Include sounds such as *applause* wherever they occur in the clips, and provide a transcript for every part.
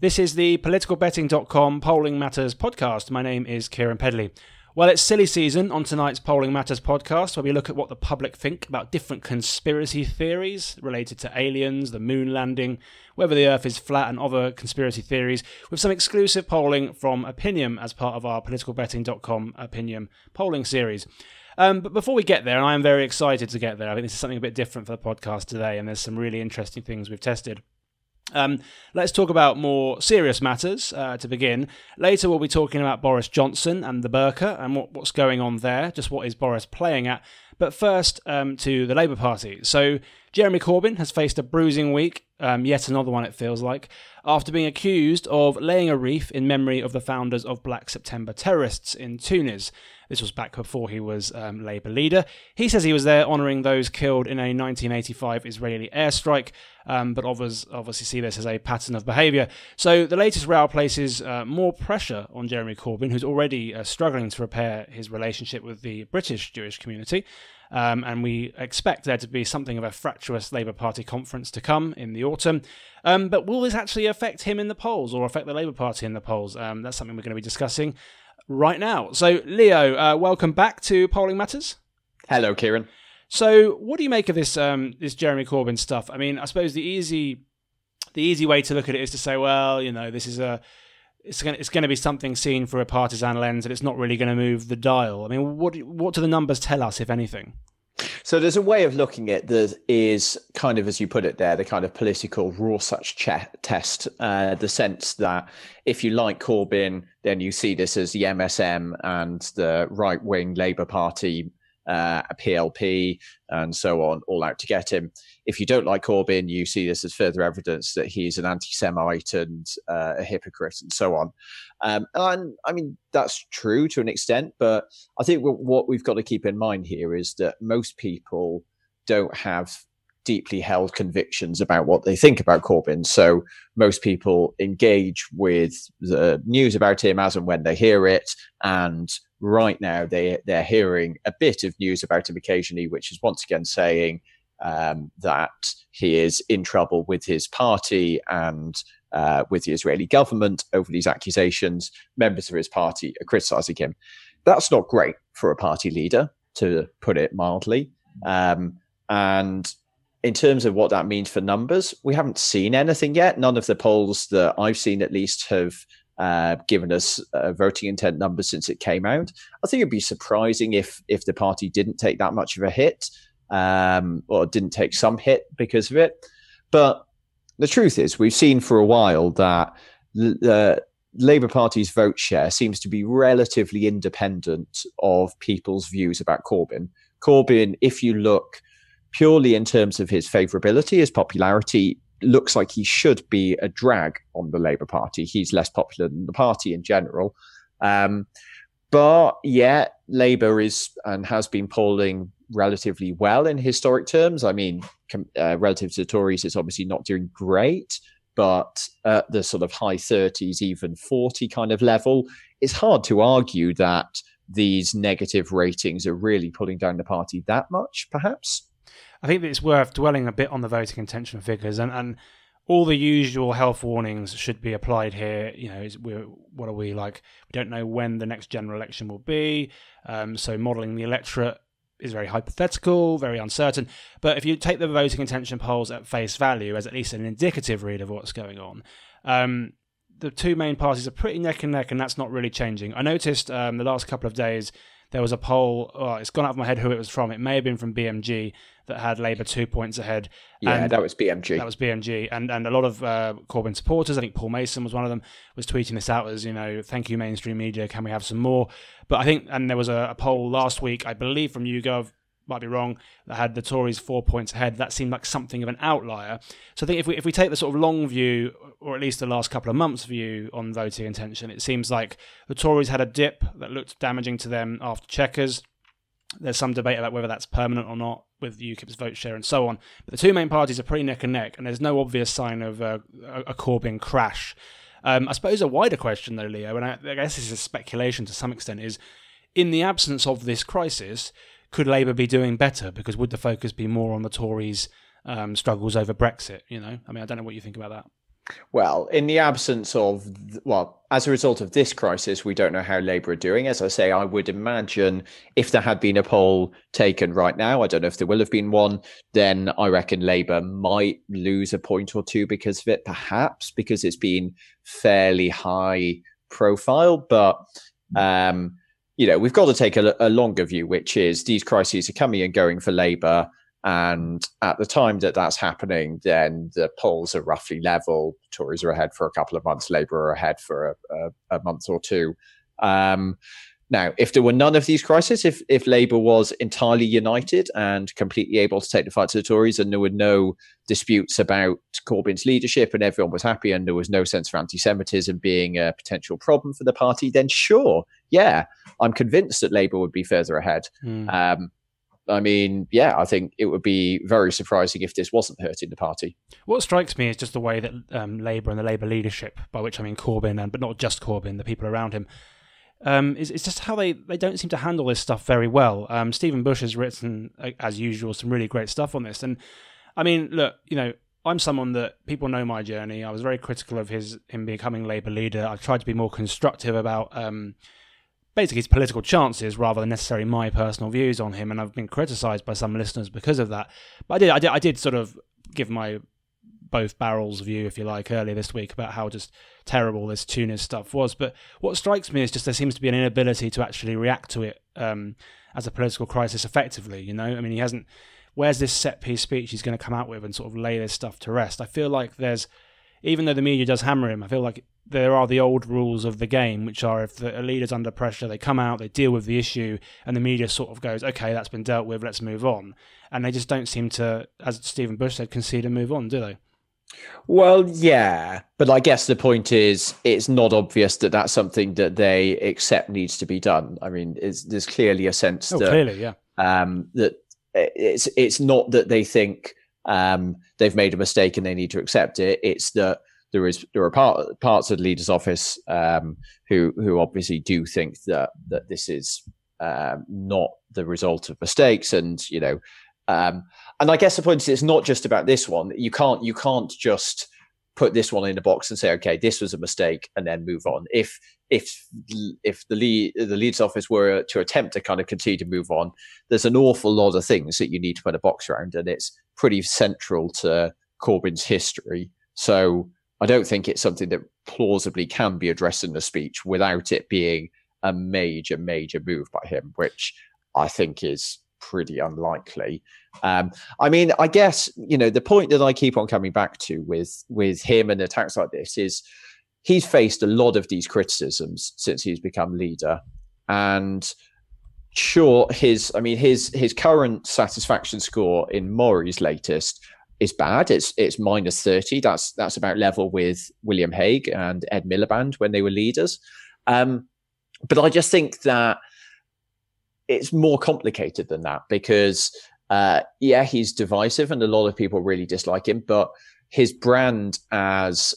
This is the politicalbetting.com Polling Matters podcast. My name is Kieran Pedley. Well, it's silly season on tonight's Polling Matters podcast, where we look at what the public think about different conspiracy theories related to aliens, the moon landing, whether the earth is flat, and other conspiracy theories, with some exclusive polling from Opinium as part of our politicalbetting.com Opinium polling series. Um, but before we get there, and I am very excited to get there, I think this is something a bit different for the podcast today, and there's some really interesting things we've tested. Um, let's talk about more serious matters uh, to begin. Later, we'll be talking about Boris Johnson and the burqa and what, what's going on there, just what is Boris playing at. But first, um, to the Labour Party. So, Jeremy Corbyn has faced a bruising week, um, yet another one, it feels like, after being accused of laying a wreath in memory of the founders of Black September terrorists in Tunis. This was back before he was um, Labour leader. He says he was there honouring those killed in a 1985 Israeli airstrike, um, but others obviously see this as a pattern of behaviour. So the latest row places uh, more pressure on Jeremy Corbyn, who's already uh, struggling to repair his relationship with the British Jewish community. Um, and we expect there to be something of a fractious Labour Party conference to come in the autumn. Um, but will this actually affect him in the polls or affect the Labour Party in the polls? Um, that's something we're going to be discussing right now. So, Leo, uh, welcome back to Polling Matters. Hello, Kieran. So, what do you make of this um, this Jeremy Corbyn stuff? I mean, I suppose the easy the easy way to look at it is to say, well, you know, this is a it's going it's going to be something seen through a partisan lens, and it's not really going to move the dial. I mean, what what do the numbers tell us, if anything? So there's a way of looking at that is kind of as you put it there, the kind of political raw Rorschach test, uh, the sense that if you like Corbyn, then you see this as the MSM and the right wing Labour Party uh, a PLP, and so on, all out to get him. If you don't like Corbyn, you see this as further evidence that he's an anti Semite and uh, a hypocrite, and so on. Um, and I mean, that's true to an extent, but I think what we've got to keep in mind here is that most people don't have deeply held convictions about what they think about Corbyn. So most people engage with the news about him as and when they hear it, and right now they they're hearing a bit of news about him occasionally, which is once again saying um, that he is in trouble with his party and uh, with the Israeli government over these accusations. Members of his party are criticizing him. That's not great for a party leader, to put it mildly. Um, and in terms of what that means for numbers, we haven't seen anything yet. None of the polls that I've seen, at least, have uh, given us uh, voting intent numbers since it came out. I think it'd be surprising if if the party didn't take that much of a hit, um, or didn't take some hit because of it. But the truth is, we've seen for a while that the Labour Party's vote share seems to be relatively independent of people's views about Corbyn. Corbyn, if you look purely in terms of his favourability, his popularity, looks like he should be a drag on the Labour Party. He's less popular than the party in general. Um, but yeah, Labour is and has been polling relatively well in historic terms. I mean, uh, relative to the Tories, it's obviously not doing great, but at the sort of high 30s, even 40 kind of level, it's hard to argue that these negative ratings are really pulling down the party that much, perhaps. I think that it's worth dwelling a bit on the voting intention figures and, and all the usual health warnings should be applied here. You know, we're, what are we like? We don't know when the next general election will be. Um, so modelling the electorate is very hypothetical, very uncertain. But if you take the voting intention polls at face value as at least an indicative read of what's going on, um, the two main parties are pretty neck and neck, and that's not really changing. I noticed um, the last couple of days there was a poll. Oh, it's gone out of my head who it was from. It may have been from BMG that had Labour two points ahead. Yeah, and that was BMG. That was BMG, and and a lot of uh, Corbyn supporters. I think Paul Mason was one of them. Was tweeting this out as you know, thank you mainstream media. Can we have some more? But I think, and there was a, a poll last week, I believe, from YouGov might be wrong, that had the Tories four points ahead. That seemed like something of an outlier. So I think if we if we take the sort of long view, or at least the last couple of months' view on voting intention, it seems like the Tories had a dip that looked damaging to them after Chequers. There's some debate about whether that's permanent or not with UKIP's vote share and so on. But the two main parties are pretty neck and neck, and there's no obvious sign of uh, a Corbyn crash. Um, I suppose a wider question, though, Leo, and I, I guess this is speculation to some extent, is in the absence of this crisis, could Labour be doing better? Because would the focus be more on the Tories' um, struggles over Brexit? You know, I mean, I don't know what you think about that. Well, in the absence of, well, as a result of this crisis, we don't know how Labour are doing. As I say, I would imagine if there had been a poll taken right now, I don't know if there will have been one, then I reckon Labour might lose a point or two because of it, perhaps because it's been fairly high profile. But, um, you know, we've got to take a, a longer view, which is these crises are coming and going for Labour. And at the time that that's happening, then the polls are roughly level. Tories are ahead for a couple of months, Labour are ahead for a, a, a month or two. Um, now, if there were none of these crises, if if Labour was entirely united and completely able to take the fight to the Tories, and there were no disputes about Corbyn's leadership, and everyone was happy, and there was no sense of anti-Semitism being a potential problem for the party, then sure, yeah, I'm convinced that Labour would be further ahead. Mm. Um, I mean, yeah, I think it would be very surprising if this wasn't hurting the party. What strikes me is just the way that um, Labour and the Labour leadership, by which I mean Corbyn, and but not just Corbyn, the people around him, um, it's just how they, they don't seem to handle this stuff very well. Um, Stephen Bush has written, as usual, some really great stuff on this. And I mean, look, you know, I'm someone that people know my journey. I was very critical of his him becoming Labour leader. I've tried to be more constructive about um, basically his political chances rather than necessarily my personal views on him. And I've been criticised by some listeners because of that. But I did, I did, I did sort of give my both barrels view, if you like, earlier this week about how just terrible this Tunis stuff was. But what strikes me is just there seems to be an inability to actually react to it um, as a political crisis effectively. You know, I mean, he hasn't. Where's this set piece speech he's going to come out with and sort of lay this stuff to rest? I feel like there's, even though the media does hammer him, I feel like there are the old rules of the game, which are if the leader's under pressure, they come out, they deal with the issue, and the media sort of goes, okay, that's been dealt with, let's move on. And they just don't seem to, as Stephen Bush said, concede and move on, do they? Well, yeah, but I guess the point is it's not obvious that that's something that they accept needs to be done. I mean, there's clearly a sense oh, that clearly, yeah, um, that it's it's not that they think um, they've made a mistake and they need to accept it. It's that there is there are part, parts of the leader's office um, who who obviously do think that that this is um, not the result of mistakes, and you know, um, and I guess the point is it's not just about this one. You can't you can't just put this one in a box and say, okay, this was a mistake, and then move on. If if if the lead the leader's office were to attempt to kind of continue to move on, there's an awful lot of things that you need to put a box around, and it's pretty central to Corbyn's history. So I don't think it's something that plausibly can be addressed in the speech without it being a major, major move by him, which I think is pretty unlikely. Um, I mean, I guess you know the point that I keep on coming back to with with him and attacks like this is he's faced a lot of these criticisms since he's become leader, and sure, his I mean his his current satisfaction score in MORI's latest is bad. It's it's minus thirty. That's that's about level with William Hague and Ed Miliband when they were leaders. Um, but I just think that it's more complicated than that because uh, yeah, he's divisive and a lot of people really dislike him, but his brand as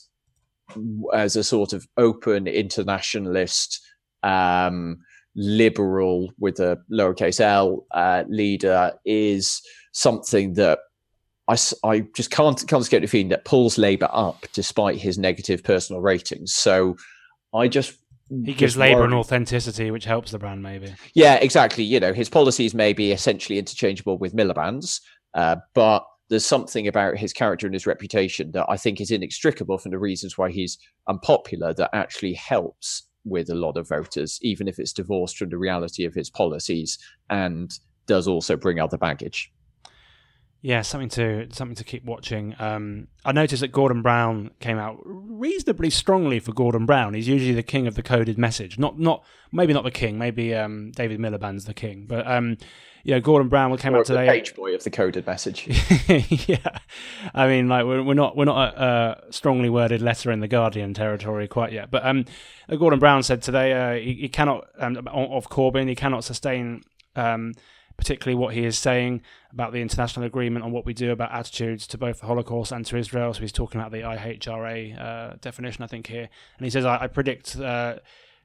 as a sort of open internationalist um, liberal with a lowercase l uh, leader is something that I, I just can't can't escape the feeling that pulls Labour up despite his negative personal ratings. So I just he gives Labour an authenticity, which helps the brand, maybe. Yeah, exactly. You know, his policies may be essentially interchangeable with Miliband's, uh, but there's something about his character and his reputation that I think is inextricable from the reasons why he's unpopular that actually helps with a lot of voters, even if it's divorced from the reality of his policies and does also bring other baggage. Yeah, something to something to keep watching. Um, I noticed that Gordon Brown came out reasonably strongly for Gordon Brown. He's usually the king of the coded message. Not not maybe not the king. Maybe um, David Miliband's the king. But um, you know, Gordon Brown came or out today. The page boy of the coded message. *laughs* yeah, I mean, like we're, we're not we're not a, a, strongly worded letter in the Guardian territory quite yet. But um, Gordon Brown said today uh, he, he, cannot um, of Corbyn he cannot sustain. Um, particularly what he is saying about the international agreement on what we do about attitudes to both the Holocaust and to Israel. So he's talking about the IHRA uh, definition, I think, here. And he says, I, I predict. Uh,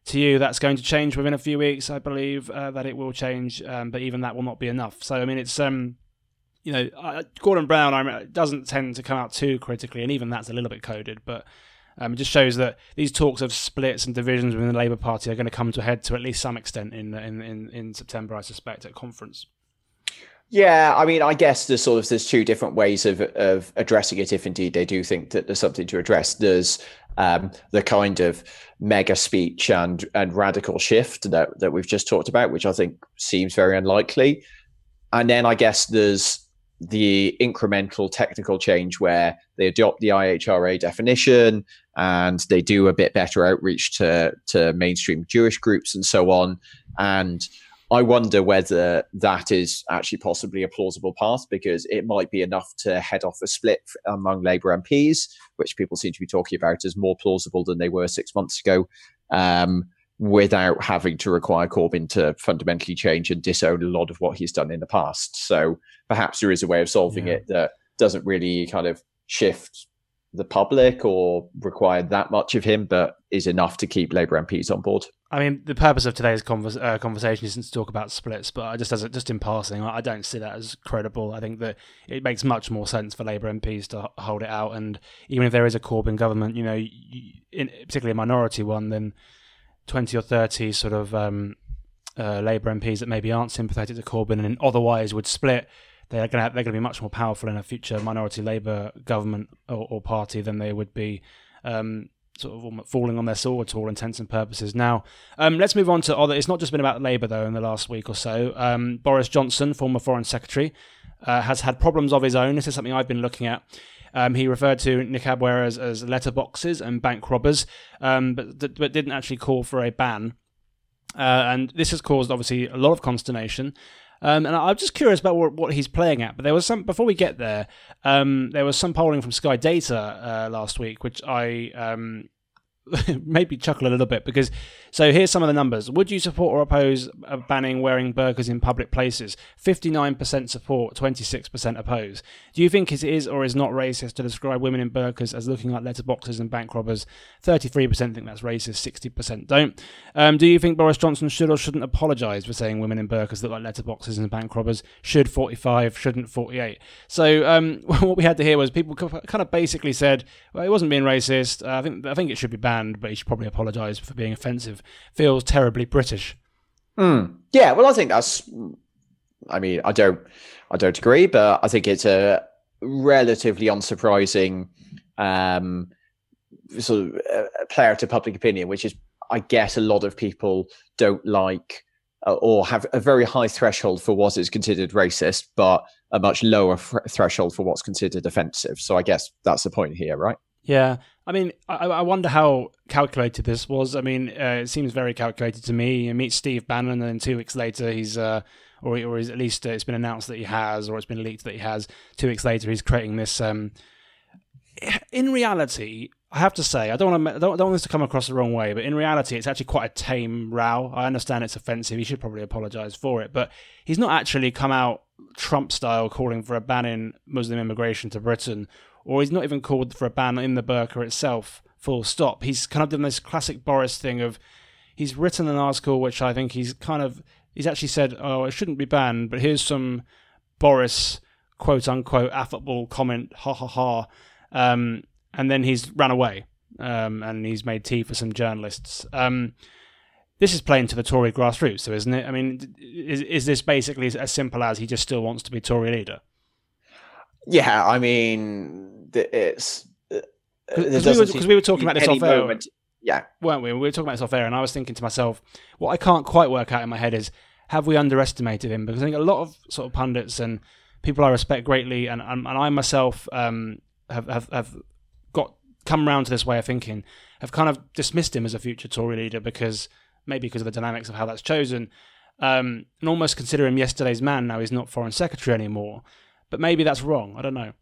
to you, that's going to change within a few weeks. I believe uh, that it will change, um, but even that will not be enough. So, I mean, it's um, you know, Gordon Brown I doesn't tend to come out too critically, and even that's a little bit coded, but. Um, it just shows that these talks of splits and divisions within the Labour Party are going to come to a head to at least some extent in in, in, in September, I suspect, at conference. Yeah, I mean, I guess there's sort of there's two different ways of of addressing it. If indeed they do think that there's something to address, there's um, the kind of mega speech and and radical shift that that we've just talked about, which I think seems very unlikely. And then I guess there's the incremental technical change where they adopt the IHRA definition and they do a bit better outreach to to mainstream Jewish groups and so on. And I wonder whether that is actually possibly a plausible path because it might be enough to head off a split among Labour MPs, which people seem to be talking about as more plausible than they were six months ago, um, without having to require Corbyn to fundamentally change and disown a lot of what he's done in the past. So perhaps there is a way of solving yeah. it that doesn't really kind of shift the public or require that much of him, but is enough to keep Labour MPs on board. I mean, the purpose of today's convers- uh, conversation isn't to talk about splits, but I just as just in passing, I don't see that as credible. I think that it makes much more sense for Labour MPs to hold it out, and even if there is a Corbyn government, you know, in, particularly a minority one, then twenty or thirty sort of um, uh, Labour MPs that maybe aren't sympathetic to Corbyn and otherwise would split they're going to they're going to be much more powerful in a future minority Labour government or, or party than they would be. Um, sort of falling on their sword to all intents and purposes. Now, um, let's move on to other. It's not just been about Labour though. In the last week or so, um, Boris Johnson, former Foreign Secretary, uh, has had problems of his own. This is something I've been looking at. Um, he referred to niqabs, letterboxes and bank robbers, um, but but didn't actually call for a ban. Uh, and this has caused obviously a lot of consternation. Um, and I'm just curious about what, what, he's playing at. But there was some before we get there. Um, there was some polling from Sky Data uh, last week, which I um, *laughs* made me chuckle a little bit because so here's some of the numbers. Would you support or oppose banning wearing burqas in public places? 59% support, 26% oppose. Do you think it is or is not racist to describe women in burqas as looking like letterboxes and bank robbers? 33% think that's racist, 60% don't. Um, do you think Boris Johnson should or shouldn't apologise for saying women in burqas look like letterboxes and bank robbers? Should 45, shouldn't 48. So um, *laughs* what we had to hear was people kind of basically said, well, it wasn't being racist. Uh, I think I think it should be banned, but he should probably apologise for being offensive feels terribly British. Mm. Yeah, well, I think that's. I mean, I don't, I don't agree, but I think it's a relatively unsurprising um, sort of uh, player to public opinion, which is, I guess, a lot of people don't like uh, or have a very high threshold for what is considered racist, but a much lower f- threshold for what's considered offensive. So I guess that's the point here, right? Yeah, I mean, I, I wonder how calculated this was. I mean, uh, it seems very calculated to me. You meet Steve Bannon, and then two weeks later, he's, uh, or, or at least uh, it's been announced that he has, or it's been leaked that he has. Two weeks later, he's creating this. Um, in reality, I have to say, I don't want don't, don't want this to come across the wrong way, but in reality, it's actually quite a tame row. I understand it's offensive. He should probably apologise for it, but he's not actually come out Trump style calling for a ban in Muslim immigration to Britain or he's not even called for a ban in the burqa itself, full stop. He's kind of done this classic Boris thing of he's written an article which I think he's kind of he's actually said, oh, it shouldn't be banned, but here's some Boris quote unquote affable comment, ha ha ha, um, and then he's run away um, and he's made tea for some journalists. Um, this is playing to the Tory grassroots, so isn't it? I mean, is is this basically as simple as he just still wants to be Tory leader? Yeah, I mean, it's because uh, we, we, were talking about this off air. Moment. Yeah, weren't we? We were talking about this off air, and I was thinking to myself, what I can't quite work out in my head is have we underestimated him? Because I think a lot of sort of pundits and people I respect greatly, and and, and I myself um, have, have have got come around to this way of thinking, have kind of dismissed him as a future Tory leader because maybe because of the dynamics of how that's chosen, um, and almost consider him yesterday's man. Now he's not foreign secretary anymore but maybe that's wrong. I don't know.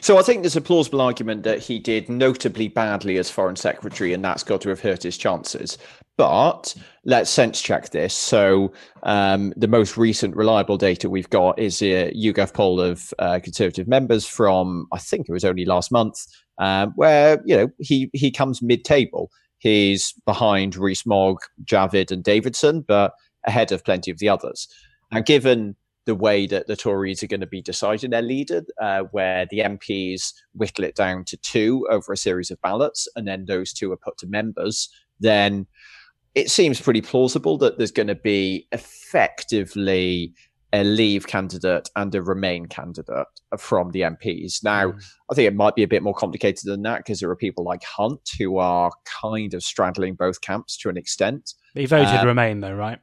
So I think there's a plausible argument that he did notably badly as foreign secretary, and that's got to have hurt his chances. But let's sense check this. So um, the most recent reliable data we've got is a YouGov poll of uh, Conservative members from I think it was only last month, um, where you know he he comes mid-table. He's behind Rees-Mogg, Javid, and Davidson, but ahead of plenty of the others. Now, given the way that the Tories are going to be deciding their leader, uh, where the MPs whittle it down to two over a series of ballots, and then those two are put to members, then it seems pretty plausible that there's going to be effectively a leave candidate and a remain candidate from the MPs. Now, mm. I think it might be a bit more complicated than that because there are people like Hunt who are kind of straddling both camps to an extent. He voted um, remain, though, right?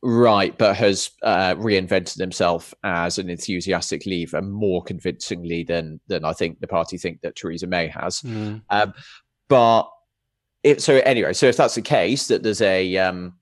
Right, but has uh, reinvented himself as an enthusiastic leaver more convincingly than than I think the party think that Theresa May has. Mm. Um, but it, so anyway, so if that's the case, that there's a um,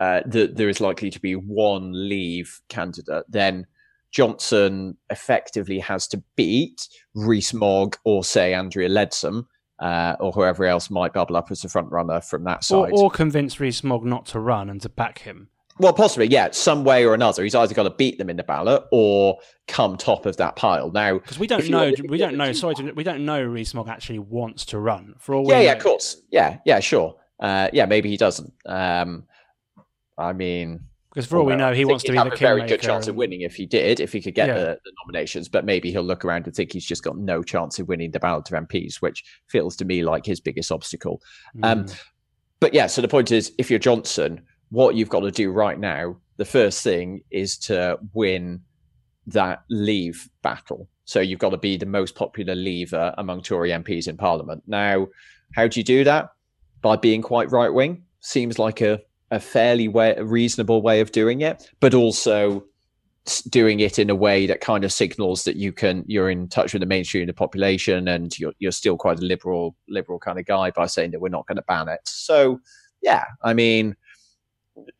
uh, that there is likely to be one leave candidate, then Johnson effectively has to beat Rees-Mogg or say Andrea Leadsom. Uh, or whoever else might bubble up as the front runner from that side, or, or convince Rees-Mogg not to run and to back him. Well, possibly, yeah, some way or another. He's either got to beat them in the ballot or come top of that pile. Now, because we don't know, we don't know. Sorry, to, we don't know. Rees-Mogg actually wants to run for all. Yeah, yeah, know. of course. Yeah, yeah, sure. Uh, yeah, maybe he doesn't. Um, I mean, because for all we know, he wants to be the a very good chance and... of winning if he did, if he could get yeah. the, the, nominations. But maybe he'll look around and think he's just got no chance of winning the ballot of MPs, which feels to me like his biggest obstacle. Um, mm. Um, but yeah, so the point is, if you're Johnson, what you've got to do right now the first thing is to win that leave battle. So you've got to be the most popular leaver among Tory MPs in Parliament. Now, how do you do that? By being quite right wing. Seems like a, a fairly way, a reasonable way of doing it, but also doing it in a way that kind of signals that you can you're in touch with the mainstream of the population and you're you're still quite a liberal liberal kind of guy by saying that we're not going to ban it. So yeah, I mean,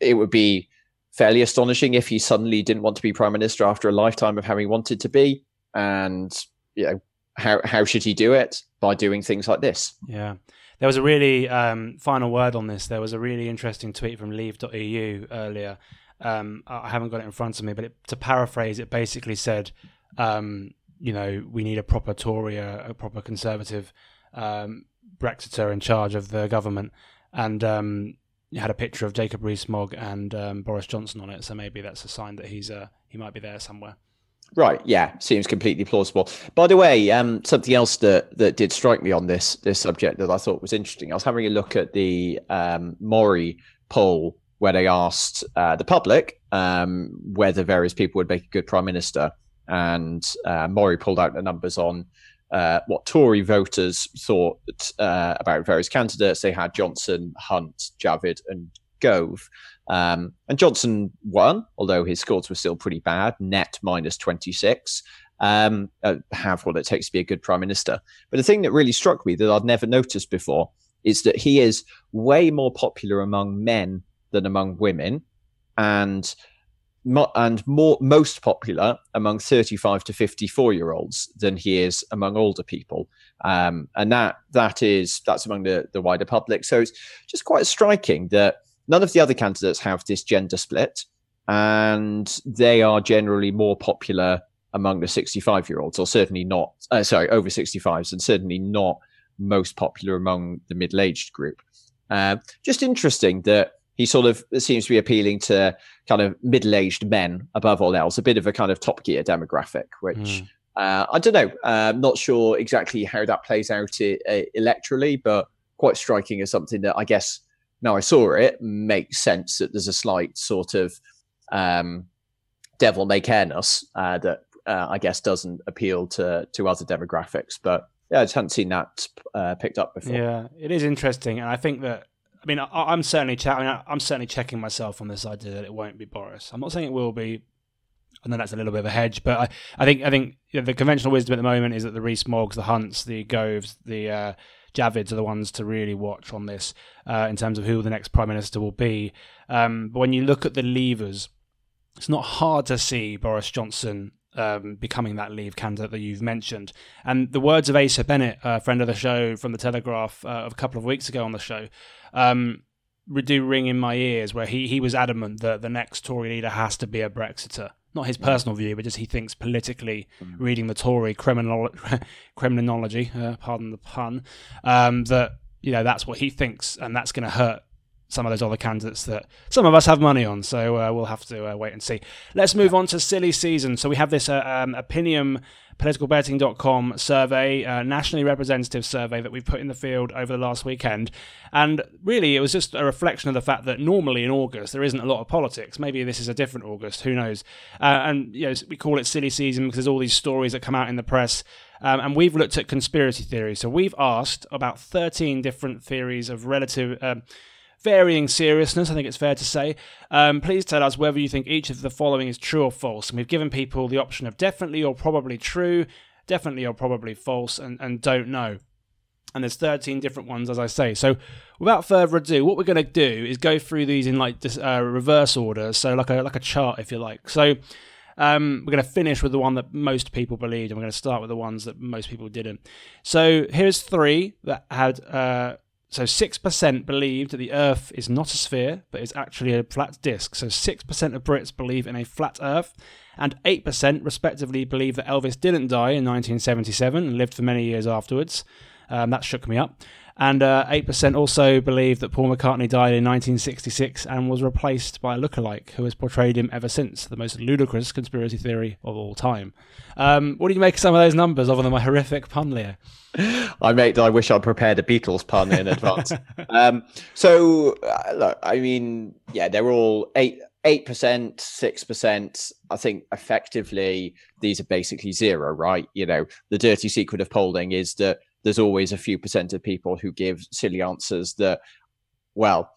it would be fairly astonishing if he suddenly didn't want to be prime minister after a lifetime of having wanted to be. And you know, how how should he do it? By doing things like this. Yeah. There was a really um, final word on this. There was a really interesting tweet from Leave.eu earlier. Um, I haven't got it in front of me, but it, to paraphrase, it basically said, um, you know, we need a proper Tory, a, a proper Conservative um, Brexiter in charge of the government, and um, had a picture of Jacob Rees-Mogg and um, Boris Johnson on it, so maybe that's a sign that he's uh, he might be there somewhere. Right. Yeah. Seems completely plausible. By the way, um, something else that that did strike me on this this subject that I thought was interesting. I was having a look at the um, poll where they asked uh, the public um, whether various people would make a good prime minister, and uh, pulled out the numbers on uh, what Tory voters thought uh, about various candidates. They had Johnson, Hunt, Javid, and Gove. Um, and Johnson won, although his scores were still pretty bad, net minus 26. Um, uh, have what it takes to be a good prime minister. But the thing that really struck me that I'd never noticed before is that he is way more popular among men than among women. And and more most popular among 35 to 54 year olds than he is among older people. Um, and that that is that's among the, the wider public. So it's just quite striking that none of the other candidates have this gender split and they are generally more popular among the 65 year olds or certainly not uh, sorry over 65s and certainly not most popular among the middle-aged group. Uh, just interesting that he sort of seems to be appealing to kind of middle-aged men above all else, a bit of a kind of top gear demographic, which mm. uh, I don't know. I'm uh, not sure exactly how that plays out I- electorally, but quite striking as something that I guess now I saw it makes sense that there's a slight sort of um, devil may careness uh, that uh, I guess doesn't appeal to to other demographics, but yeah, I just hadn't seen that uh, picked up before. Yeah, it is interesting, and I think that I mean, I, am certainly, che- I mean, I'm certainly checking myself on this idea that it won't be Boris. I'm not saying it will be. I know that's a little bit of a hedge, but I, I think, I think you know, the conventional wisdom at the moment is that the Rees-Moggs, the Hunts, the Goves, the uh, Javids are the ones to really watch on this uh, in terms of who the next prime minister will be. Um, but when you look at the levers, it's not hard to see Boris Johnson um, becoming that leave candidate that you've mentioned. And the words of Asa Bennett, a friend of the show from the Telegraph, uh, a couple of weeks ago on the show, um, do ring in my ears, where he, he was adamant that the next Tory leader has to be a Brexiter. Not his personal view, but just he thinks politically, mm. reading the Tory criminolo- *laughs* criminology, uh, pardon the pun, um, that you know that's what he thinks, and that's going to hurt some of those other candidates that some of us have money on. So uh, we'll have to uh, wait and see. Let's move on to silly season. So we have this uh, um, Opinium politicalbetting.com survey, uh, nationally representative survey that we've put in the field over the last weekend. And really, it was just a reflection of the fact that normally in August there isn't a lot of politics. Maybe this is a different August, who knows? Uh, and you know, we call it silly season because there's all these stories that come out in the press. Um, and we've looked at conspiracy theories. So we've asked about 13 different theories of relative. Um, varying seriousness, I think it's fair to say. Um, please tell us whether you think each of the following is true or false. And we've given people the option of definitely or probably true, definitely or probably false, and, and don't know. And there's 13 different ones, as I say. So, without further ado, what we're going to do is go through these in like this, uh, reverse order, so like a like a chart, if you like. So, um, we're going to finish with the one that most people believed, and we're going to start with the ones that most people didn't. So, here's three that had uh, so 6% believed that the Earth is not a sphere, but is actually a flat disk. So 6% of Brits believe in a flat Earth, and 8% respectively believe that Elvis didn't die in 1977 and lived for many years afterwards. Um, that shook me up. And uh, 8% also believe that Paul McCartney died in 1966 and was replaced by a lookalike who has portrayed him ever since, the most ludicrous conspiracy theory of all time. Um, what do you make of some of those numbers other than my horrific pun, Leo? *laughs* I made. I wish I'd prepared a Beatles pun in advance. *laughs* um, so, uh, look, I mean, yeah, they're all eight eight percent, six percent. I think effectively these are basically zero, right? You know, the dirty secret of polling is that there's always a few percent of people who give silly answers that, well,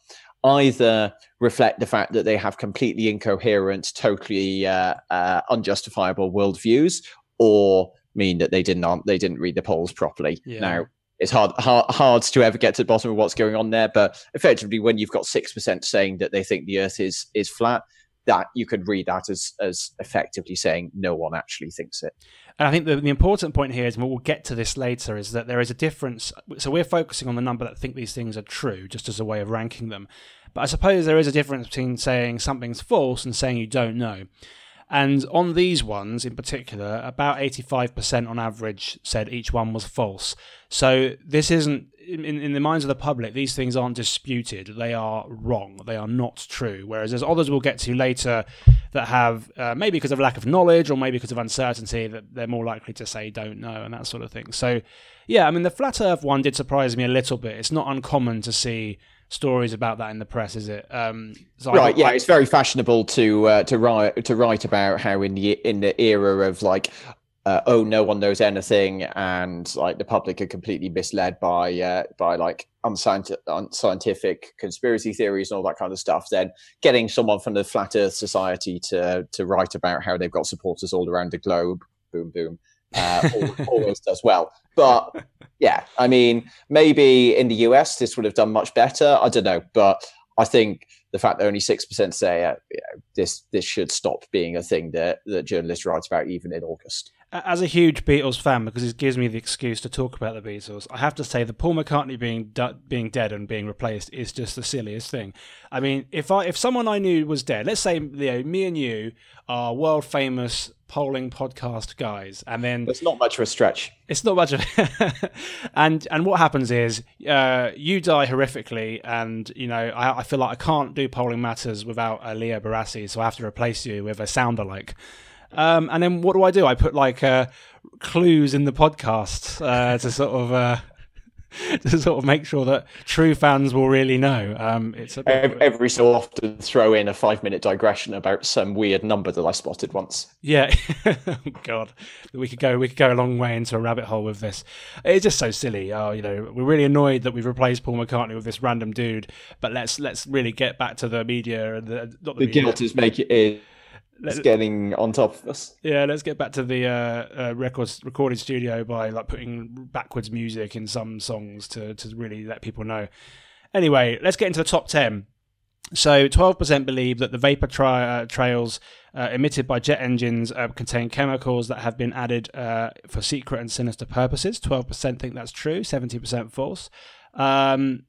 either reflect the fact that they have completely incoherent, totally uh, uh, unjustifiable worldviews, or mean that they didn't they didn't read the polls properly. Yeah. Now it's hard, hard hard to ever get to the bottom of what's going on there, but effectively, when you've got six percent saying that they think the Earth is is flat, that you could read that as as effectively saying no one actually thinks it. And I think the, the important point here is, and we'll get to this later, is that there is a difference. So we're focusing on the number that think these things are true, just as a way of ranking them. But I suppose there is a difference between saying something's false and saying you don't know. And on these ones in particular, about 85% on average said each one was false. So this isn't, in, in the minds of the public, these things aren't disputed. They are wrong. They are not true. Whereas there's others we'll get to later that have, uh, maybe because of lack of knowledge or maybe because of uncertainty, that they're more likely to say don't know and that sort of thing. So, yeah, I mean, the flat earth one did surprise me a little bit. It's not uncommon to see stories about that in the press, is it? Um, so right. I, yeah, I, it's very fashionable to uh, to write to write about how in the in the era of like. Uh, oh, no one knows anything, and like the public are completely misled by uh, by like unscientific, unscientific conspiracy theories and all that kind of stuff. Then getting someone from the Flat Earth Society to to write about how they've got supporters all around the globe, boom, boom, uh, always *laughs* does well. But yeah, I mean, maybe in the US this would have done much better. I don't know, but I think the fact that only six percent say uh, you know, this this should stop being a thing that that journalists write about even in August. As a huge Beatles fan, because it gives me the excuse to talk about the Beatles, I have to say that Paul McCartney being du- being dead and being replaced is just the silliest thing. I mean, if I if someone I knew was dead, let's say Leo, me and you are world famous polling podcast guys, and then it's not much of a stretch. It's not much of, *laughs* and and what happens is uh, you die horrifically, and you know I, I, feel like I can't do polling matters without a Leo Barasi, so I have to replace you with a sound alike. Um, and then what do I do? I put like uh, clues in the podcast uh, to sort of uh, *laughs* to sort of make sure that true fans will really know. Um, it's every, every, so often throw in a five minute digression about some weird number that I spotted once. Yeah, *laughs* God, we could go we could go a long way into a rabbit hole with this. It's just so silly. Oh, you know, we're really annoyed that we've replaced Paul McCartney with this random dude. But let's let's really get back to the media and the, the, the guilt is making it it's getting on top of us. Yeah, let's get back to the uh, uh, records recording studio by like putting backwards music in some songs to to really let people know. Anyway, let's get into the top ten. So, 12% believe that the vapor tra- uh, trails uh, emitted by jet engines uh, contain chemicals that have been added uh, for secret and sinister purposes. 12% think that's true, 70% false. Um,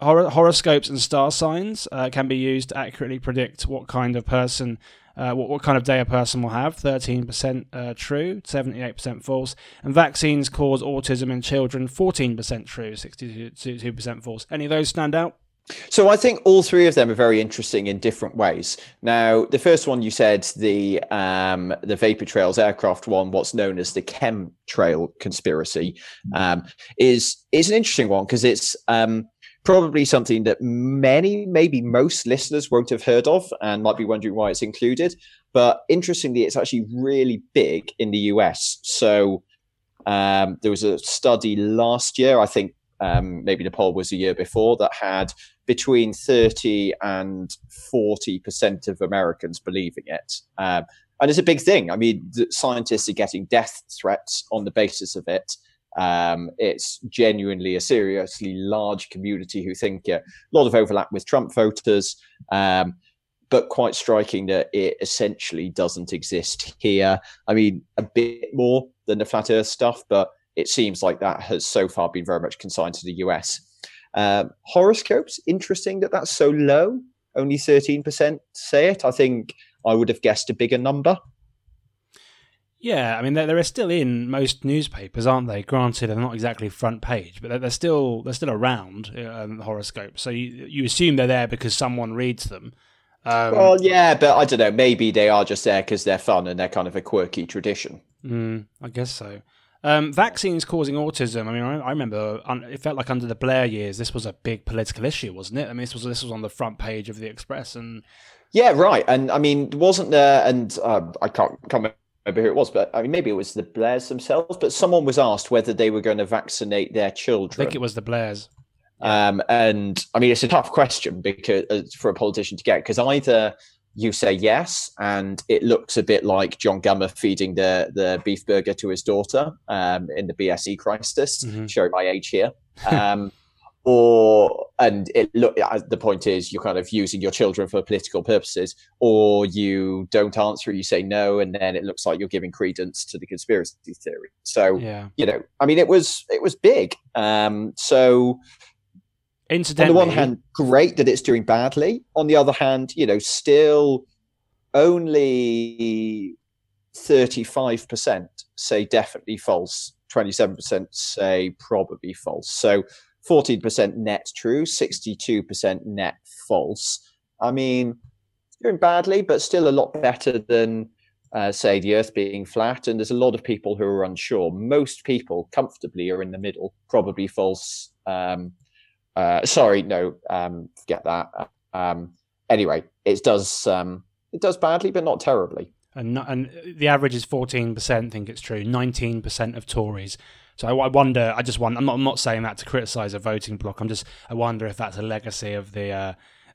hor- horoscopes and star signs uh, can be used to accurately predict what kind of person uh, what, what kind of day a person will have 13% uh, true, 78% false. And vaccines cause autism in children 14% true, 62% false. Any of those stand out? So I think all three of them are very interesting in different ways. Now, the first one you said the um, the vapor trails aircraft one, what's known as the chemtrail conspiracy, um, is is an interesting one because it's um, probably something that many, maybe most listeners won't have heard of and might be wondering why it's included. But interestingly, it's actually really big in the US. So um, there was a study last year, I think um, maybe the poll was a year before, that had between 30 and 40% of Americans believing it. Um, and it's a big thing. I mean, scientists are getting death threats on the basis of it. Um, it's genuinely a seriously large community who think uh, a lot of overlap with Trump voters, um, but quite striking that it essentially doesn't exist here. I mean, a bit more than the flat Earth stuff, but it seems like that has so far been very much consigned to the US. Um, horoscopes, interesting that that's so low. Only 13% say it. I think I would have guessed a bigger number. Yeah, I mean they're, they're still in most newspapers, aren't they? Granted, they're not exactly front page, but they're, they're still they're still around um, horoscopes. So you you assume they're there because someone reads them. Um, well, yeah, but I don't know. Maybe they are just there because they're fun and they're kind of a quirky tradition. Mm, I guess so. Um, vaccines causing autism. I mean, I, I remember un, it felt like under the Blair years, this was a big political issue, wasn't it? I mean, this was this was on the front page of the Express, and yeah, right. And I mean, wasn't there? And uh, I can't, can't remember who it was, but I mean, maybe it was the Blairs themselves. But someone was asked whether they were going to vaccinate their children. I think it was the Blairs. Um, and I mean, it's a tough question because uh, for a politician to get because either you say yes, and it looks a bit like John Gummer feeding the the beef burger to his daughter um, in the BSE crisis, mm-hmm. showing my age here. Um, or and it look the point is you're kind of using your children for political purposes or you don't answer you say no and then it looks like you're giving credence to the conspiracy theory. So yeah. you know i mean it was it was big. Um so Incidentally, on the one hand great that it's doing badly. On the other hand you know still only 35% say definitely false 27% say probably false. So 14% net true, 62% net false. I mean, doing badly, but still a lot better than, uh, say, the Earth being flat. And there's a lot of people who are unsure. Most people comfortably are in the middle, probably false. Um, uh, sorry, no, um, forget that. Um, anyway, it does um, it does badly, but not terribly. And, and the average is 14%, think it's true. 19% of Tories so I, I, wonder. I just want. I'm not. I'm not saying that to criticise a voting bloc. I'm just. I wonder if that's a legacy of the uh,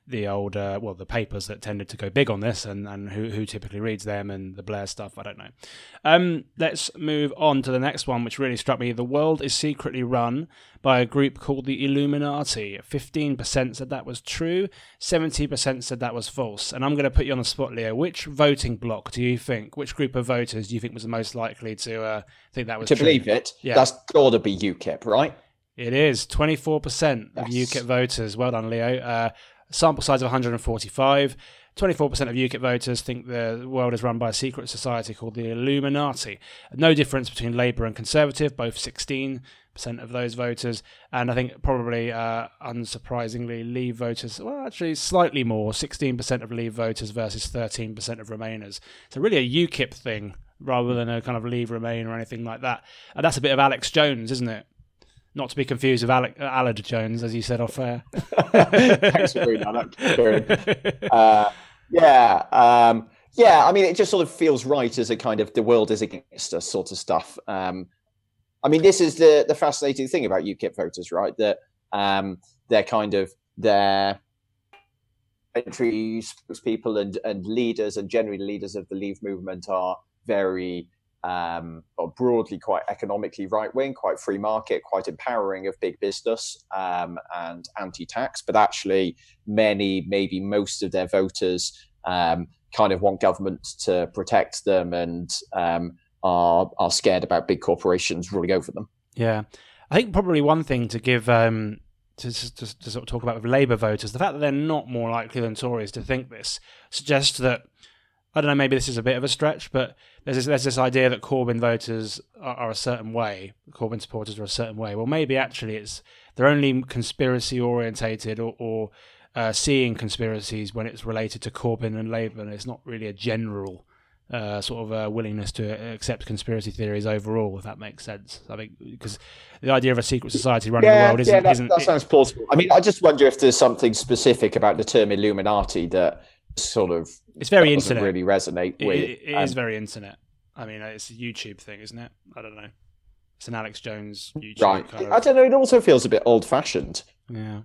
the old, uh, well, the papers that tended to go big on this, and, and who, who typically reads them and the Blair stuff. I don't know. Um, let's move on to the next one, which really struck me. The world is secretly run by a group called the Illuminati. 15% said that was true, 70% said that was false. And I'm going to put you on the spot, Leo. Which voting bloc do you think, which group of voters do you think was the most likely to uh, think that was to true? believe it? Yeah. That's got to be UKIP, right? It is 24% of UKIP voters. Well done, Leo. Uh, sample size of 145. 24% of UKIP voters think the world is run by a secret society called the Illuminati. No difference between Labour and Conservative, both 16% of those voters. And I think probably uh, unsurprisingly, Leave voters, well, actually slightly more 16% of Leave voters versus 13% of Remainers. So, really a UKIP thing rather than a kind of Leave Remain or anything like that. And that's a bit of Alex Jones, isn't it? Not to be confused with Alec, uh, Jones, as you said off air. *laughs* Thanks for doing that. *laughs* Uh, yeah, um, yeah. I mean, it just sort of feels right as a kind of the world is against us sort of stuff. Um, I mean, this is the the fascinating thing about UKIP voters, right? That um, they're kind of their entry spokespeople and and leaders and generally leaders of the Leave movement are very um, broadly quite economically right wing, quite free market, quite empowering of big business um, and anti tax. But actually, many, maybe most of their voters um, kind of want government to protect them and um, are, are scared about big corporations ruling over them. Yeah. I think probably one thing to give um, to, to, to, sort of talk about with Labour voters, the fact that they're not more likely than Tories to think this suggests that I don't know. Maybe this is a bit of a stretch, but there's this, there's this idea that Corbyn voters are, are a certain way, Corbyn supporters are a certain way. Well, maybe actually it's they're only conspiracy orientated or, or uh, seeing conspiracies when it's related to Corbyn and Labour, and it's not really a general uh, sort of uh, willingness to accept conspiracy theories overall, if that makes sense. I think because the idea of a secret society running yeah, the world isn't. Yeah, that, isn't, that sounds plausible. I mean, I just wonder if there's something specific about the term Illuminati that sort of it's very internet. Really resonate it, with. It, it um, is very internet. I mean, it's a YouTube thing, isn't it? I don't know. It's an Alex Jones YouTube. Right. Kind of... I don't know. It also feels a bit old-fashioned. Yeah.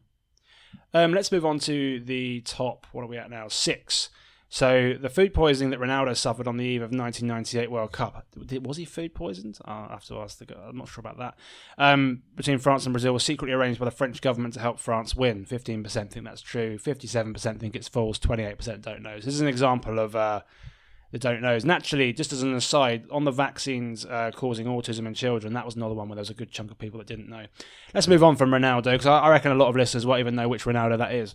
Um, let's move on to the top. What are we at now? Six. So the food poisoning that Ronaldo suffered on the eve of 1998 World Cup was he food poisoned? i have to ask the. Guy, I'm not sure about that. Um, between France and Brazil was secretly arranged by the French government to help France win. 15% think that's true. 57% think it's false. 28% don't know. So this is an example of uh, the don't knows. Naturally, just as an aside, on the vaccines uh, causing autism in children, that was another one where there was a good chunk of people that didn't know. Let's move on from Ronaldo because I, I reckon a lot of listeners won't even know which Ronaldo that is.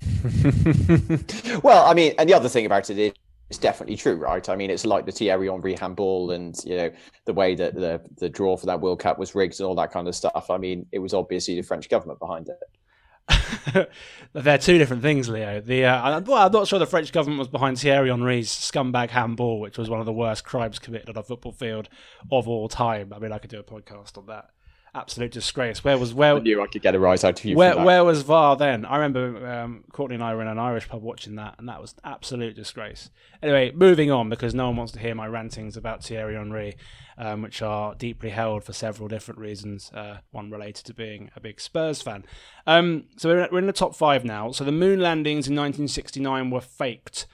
*laughs* well, I mean, and the other thing about it is it's definitely true, right? I mean, it's like the Thierry Henry handball and, you know, the way that the, the draw for that World Cup was rigged and all that kind of stuff. I mean, it was obviously the French government behind it. *laughs* They're two different things, Leo. The uh, well, I'm not sure the French government was behind Thierry Henry's scumbag handball, which was one of the worst crimes committed on a football field of all time. I mean, I could do a podcast on that absolute disgrace. Where was where? I knew I could get a rise out of you. Where where was VAR then? I remember um, Courtney and I were in an Irish pub watching that, and that was absolute disgrace. Anyway, moving on because no one wants to hear my rantings about Thierry Henry, um, which are deeply held for several different reasons. Uh, one related to being a big Spurs fan. Um, so we're, we're in the top five now. So the moon landings in 1969 were faked.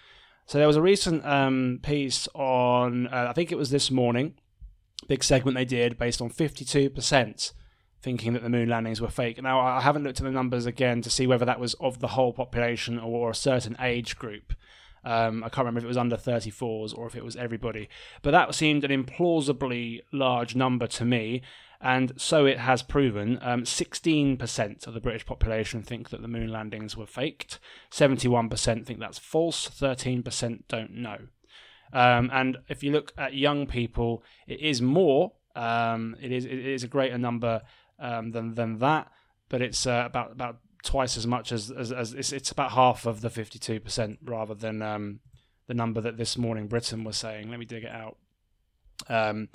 So there was a recent um, piece on, uh, I think it was this morning, big segment they did based on 52% thinking that the moon landings were fake. Now, I haven't looked at the numbers again to see whether that was of the whole population or a certain age group. Um, I can't remember if it was under 34s or if it was everybody. But that seemed an implausibly large number to me. And so it has proven. Um, 16% of the British population think that the moon landings were faked. 71% think that's false. 13% don't know. Um, and if you look at young people, it is more. Um, it is it is a greater number um, than than that, but it's uh, about about twice as much as as, as it's, it's about half of the fifty two percent rather than um, the number that this morning Britain was saying. Let me dig it out. Um,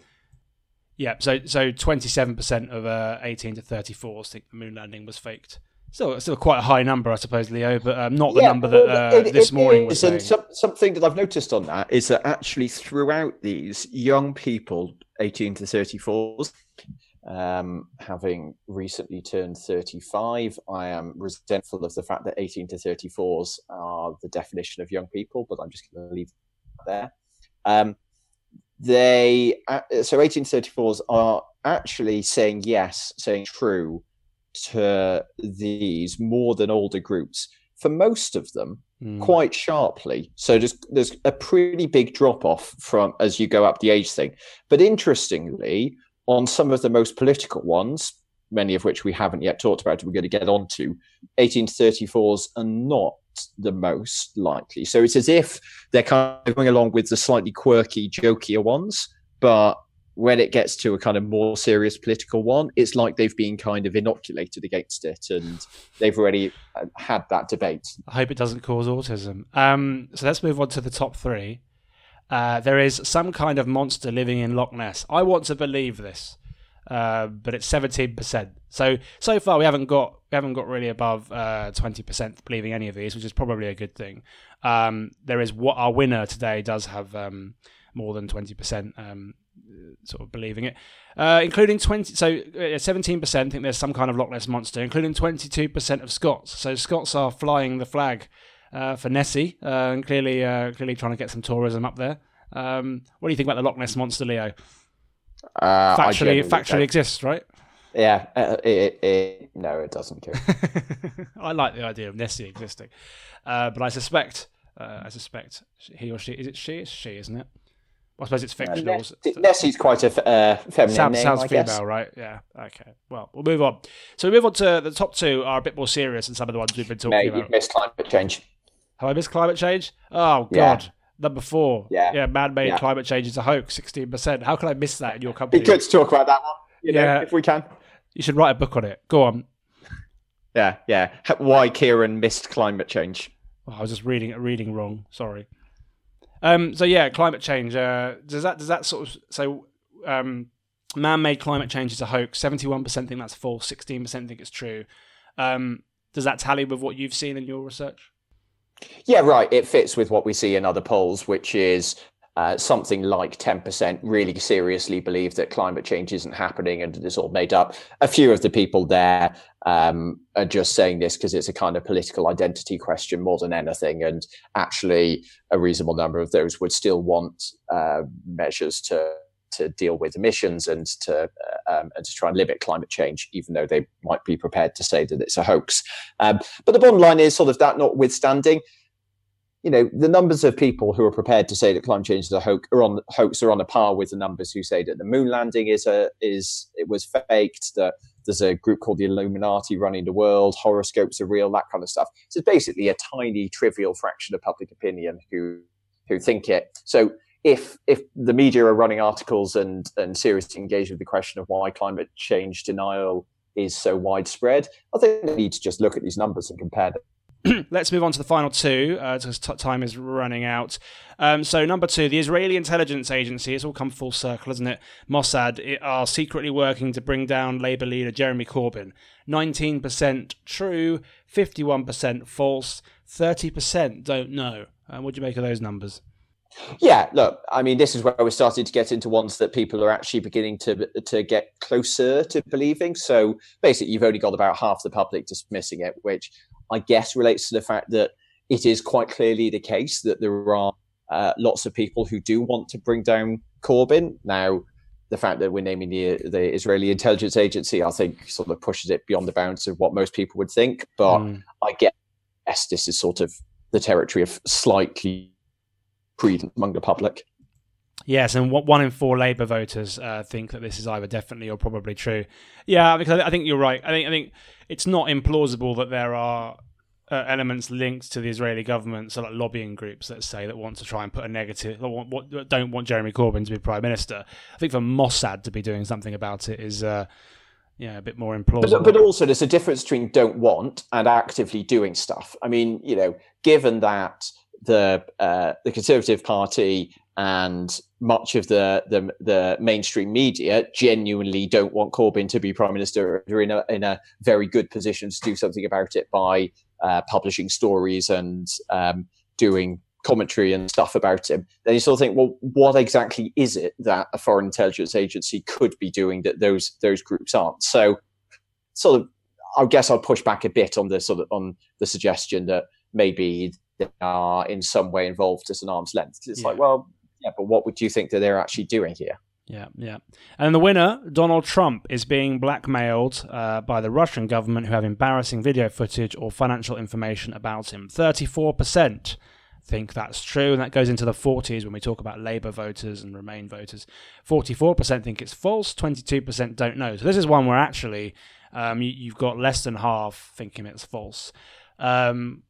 yeah, so so twenty seven percent of uh, eighteen to thirty fours think the moon landing was faked. Still, still quite a high number, I suppose, Leo, but um, not the yeah, number that uh, it, this it morning was. And some, something that I've noticed on that is that actually throughout these young people, 18 to 34s, um, having recently turned 35, I am resentful of the fact that 18 to 34s are the definition of young people, but I'm just going to leave there. Um, they uh, so 18 to 34s are actually saying yes, saying true to these more than older groups for most of them mm. quite sharply. So just there's a pretty big drop off from as you go up the age thing. But interestingly, on some of the most political ones, many of which we haven't yet talked about, we're going to get onto, 18 to 34s are not the most likely. So it's as if they're kind of going along with the slightly quirky, jokier ones, but when it gets to a kind of more serious political one, it's like they've been kind of inoculated against it and they've already uh, had that debate. I hope it doesn't cause autism. Um, so let's move on to the top three. Uh, there is some kind of monster living in Loch Ness. I want to believe this, uh, but it's seventeen percent. So so far we haven't got we haven't got really above uh, twenty percent believing any of these, which is probably a good thing. Um, there is what our winner today does have um, more than twenty percent um, sort of believing it, uh, including 20. So 17% uh, think there's some kind of Loch Ness monster, including 22% of Scots. So Scots are flying the flag uh, for Nessie uh, and clearly uh, clearly trying to get some tourism up there. Um, what do you think about the Loch Ness monster, Leo? Uh, factually, factually exists, right? Yeah, it, it, no, it doesn't. *laughs* I like the idea of Nessie existing, but I suspect, I suspect he or she is it she? It's she, isn't it? I suppose it's fictional. Uh, Nessie's quite a uh, feminine sounds, name, sounds I female, guess. right? Yeah. Okay. Well, we'll move on. So we move on to the top two are a bit more serious than some of the ones we've been talking Mate, about. You've missed climate change. Have I missed climate change? Oh God. Number four. Yeah. Yeah. Man-made Yeah. climate change is a hoax. Sixteen percent. How can I miss that in your company? Be good to talk about that one. You know, Yeah. if we can. You should write a book on it. Go on. Yeah, yeah. Why Keiran missed climate change. Oh, I was just reading it, reading wrong. Sorry. Um. So yeah, climate change. Uh, does that does that sort of so? Um, man-made climate change is a hoax. Seventy-one percent think that's false. Sixteen percent think it's true. Um, does that tally with what you've seen in your research? Yeah, right. It fits with what we see in other polls, which is uh, something like 10% really seriously believe that climate change isn't happening and it is all made up. A few of the people there um, are just saying this because it's a kind of political identity question more than anything. And actually, a reasonable number of those would still want uh, measures to to deal with emissions and to uh, um, and to try and limit climate change, even though they might be prepared to say that it's a hoax. Um, but the bottom line is, sort of that notwithstanding, you know, the numbers of people who are prepared to say that climate change is a hoax are on hoax are on a par with the numbers who say that the moon landing is a is it was faked. That there's a group called the Illuminati running the world. Horoscopes are real. That kind of stuff. So it's basically a tiny, trivial fraction of public opinion who who think it. So if if the media are running articles and and seriously engaged with the question of why climate change denial is so widespread, I think they need to just look at these numbers and compare them. *clears throat* Let's move on to the final two, because t- time is running out. Um, so, number two, the Israeli intelligence agency, it's all come full circle, isn't it? Mossad it, are secretly working to bring down Labour leader Jeremy Corbyn. 19% true, 51% false, 30% don't know. Um, what do you make of those numbers? Yeah, look, I mean, this is where we're starting to get into ones that people are actually beginning to to get closer to believing. So basically, you've only got about half the public dismissing it, which I guess relates to the fact that it is quite clearly the case that there are uh, lots of people who do want to bring down Corbyn. Now, the fact that we're naming the the Israeli intelligence agency, I think, sort of pushes it beyond the bounds of what most people would think. But Mm. I guess this is sort of the territory of slightly credence among the public. Yes, and one one in four Labour voters uh, think that this is either definitely or probably true. Yeah, because I think you're right. I think I think it's not implausible that there are uh, elements linked to the Israeli government, so like lobbying groups, let's say, that want to try and put a negative, want, what, don't want Jeremy Corbyn to be prime minister. I think for Mossad to be doing something about it is, uh, yeah, a bit more implausible. But, but also, there's a difference between don't want and actively doing stuff. I mean, you know, given that the uh, the Conservative Party and much of the, the the mainstream media genuinely don't want Corbyn to be prime minister, they're in a in a very good position to do something about it by uh, publishing stories and um, doing commentary and stuff about him. Then you sort of think, well, what exactly is it that a foreign intelligence agency could be doing that those those groups aren't? So, sort of, I guess I'll push back a bit on the sort of on the suggestion that maybe they are in some way involved at an arm's length. It's like, well, yeah, but what would you think that they're actually doing here? Yeah, yeah. And the winner, Donald Trump, is being blackmailed uh, by the Russian government who have embarrassing video footage or financial information about him. 34% think that's true, and that goes into the 40s when we talk about Labour voters and Remain voters. 44% think it's false, 22% don't know. So this is one where actually um, you, you've got less than half thinking it's false. Um,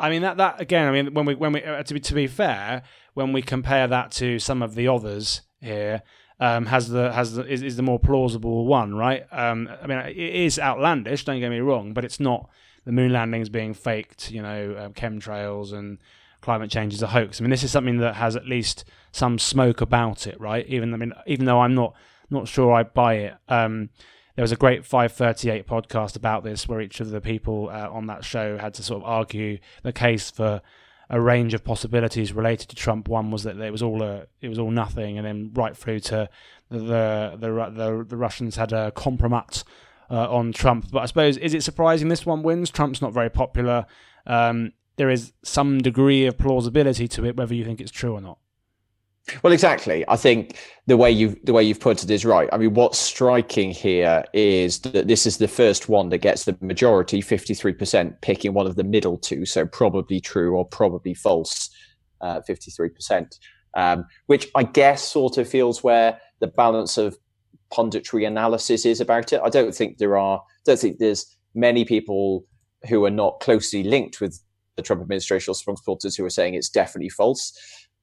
I mean that that again. I mean when we when we uh, to be to be fair, when we compare that to some of the others here, um, has the has the is, is the more plausible one, right? Um, I mean it is outlandish. Don't get me wrong, but it's not the moon landings being faked. You know, um, chemtrails and climate change is a hoax. I mean this is something that has at least some smoke about it, right? Even I mean even though I'm not not sure I buy it. Um, there was a great 538 podcast about this where each of the people uh, on that show had to sort of argue the case for a range of possibilities related to Trump. One was that it was all a, it was all nothing, and then right through to the the the, the, the Russians had a kompromat uh, on Trump. But I suppose is it surprising this one wins? Trump's not very popular. Um, there is some degree of plausibility to it, whether you think it's true or not. Well, exactly. I think the way you the way you've put it is right. I mean, what's striking here is that this is the first one that gets the majority, fifty three percent, picking one of the middle two, so probably true or probably false, fifty three percent, um, which I guess sort of feels where the balance of punditry analysis is about it. I don't think there are. Don't think there's many people who are not closely linked with the Trump administration or supporters who are saying it's definitely false.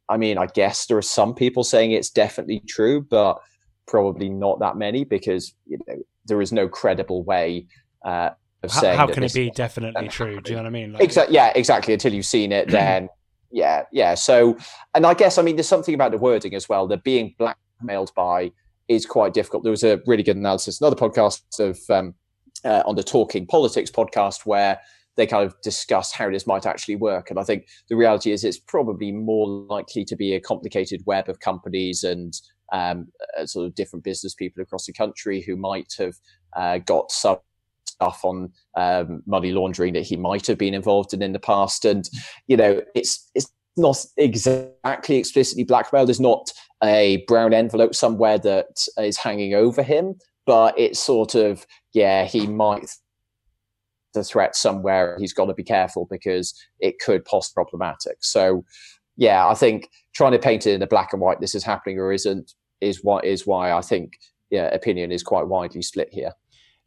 I mean, I guess there are some people saying it's definitely true, but probably not that many because you know there is no credible way uh, of how, saying. How can it be definitely true? Do you know what I mean? Like, exactly. Yeah, exactly. Until you've seen it, then yeah, yeah. So, and I guess I mean, there's something about the wording as well. That being blackmailed by is quite difficult. There was a really good analysis, another podcast of um, uh, on the Talking Politics podcast where they kind of discuss how this might actually work. And I think the reality is it's probably more likely to be a complicated web of companies and um, uh, sort of different business people across the country who might have uh, got some stuff on um, money laundering that he might have been involved in in the past. And you know, it's it's not exactly explicitly blackmail. There's not a brown envelope somewhere that is hanging over him, but it's sort of yeah, he might the threat somewhere. He's got to be careful because it could post problematic. So yeah, I think trying to paint it in a black and white, this is happening or isn't, is what is why I think yeah, opinion is quite widely split here.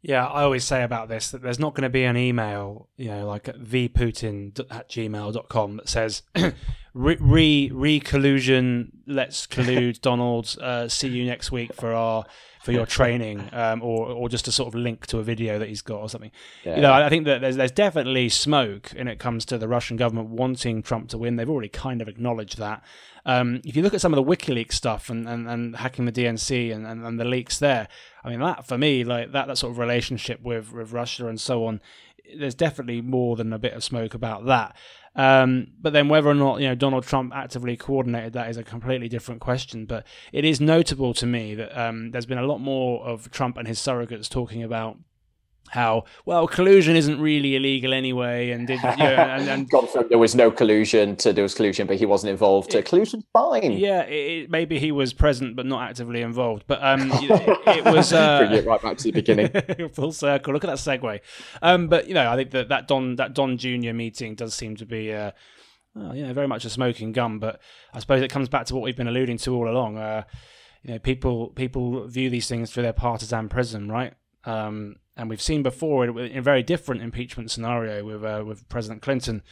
Yeah, I always say about this that there's not going to be an email, you know, like at vputin at gmail.com that says *clears throat* re re collusion, let's collude *laughs* Donald, uh, see you next week for our for your *laughs* training, um, or or just a sort of link to a video that he's got or something. Yeah. You know, I think that there's there's definitely smoke when it comes to the Russian government wanting Trump to win. They've already kind of acknowledged that. Um, if you look at some of the WikiLeaks stuff and, and, and hacking the DNC and, and, and, the leaks there, I mean that for me, like that that sort of relationship with with Russia and so on, there's definitely more than a bit of smoke about that. Um, but then whether or not you know Donald Trump actively coordinated that is a completely different question. But it is notable to me that um, there's been a lot more of Trump and his surrogates talking about how well collusion isn't really illegal anyway, and did you know, and, and *laughs* there was no collusion to there was collusion, but he wasn't involved. It, collusion's fine. Yeah, it, maybe he was present but not actively involved. But um, *laughs* it, it, was uh, bring it right back to the beginning, *laughs* full circle. Look at that segue. Um, but you know, I think that that Don that Don Junior meeting does seem to be. Uh, well, you know, very much a smoking gun, but I suppose it comes back to what we've been alluding to all along. Uh, you know, people people view these things through their partisan prism, right? Um, and we've seen before in a very different impeachment scenario with uh, with President Clinton.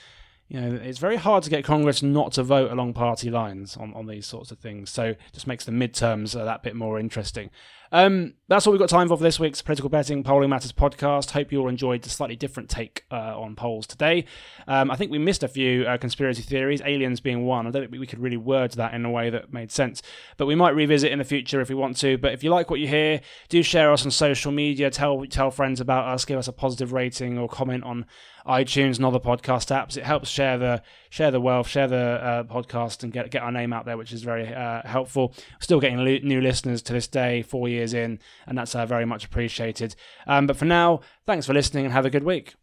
You know, it's very hard to get Congress not to vote along party lines on, on these sorts of things. So, it just makes the midterms uh, that bit more interesting. Um, that's all we've got time for for this week's Political Betting Polling Matters podcast. Hope you all enjoyed the slightly different take uh, on polls today. Um, I think we missed a few uh, conspiracy theories, aliens being one. I don't think we could really word that in a way that made sense, but we might revisit in the future if we want to. But if you like what you hear, do share us on social media. Tell tell friends about us. Give us a positive rating or comment on iTunes and other podcast apps. It helps share the share the wealth, share the uh, podcast, and get get our name out there, which is very uh, helpful. Still getting lo- new listeners to this day, four years in, and that's uh, very much appreciated. Um, but for now, thanks for listening and have a good week.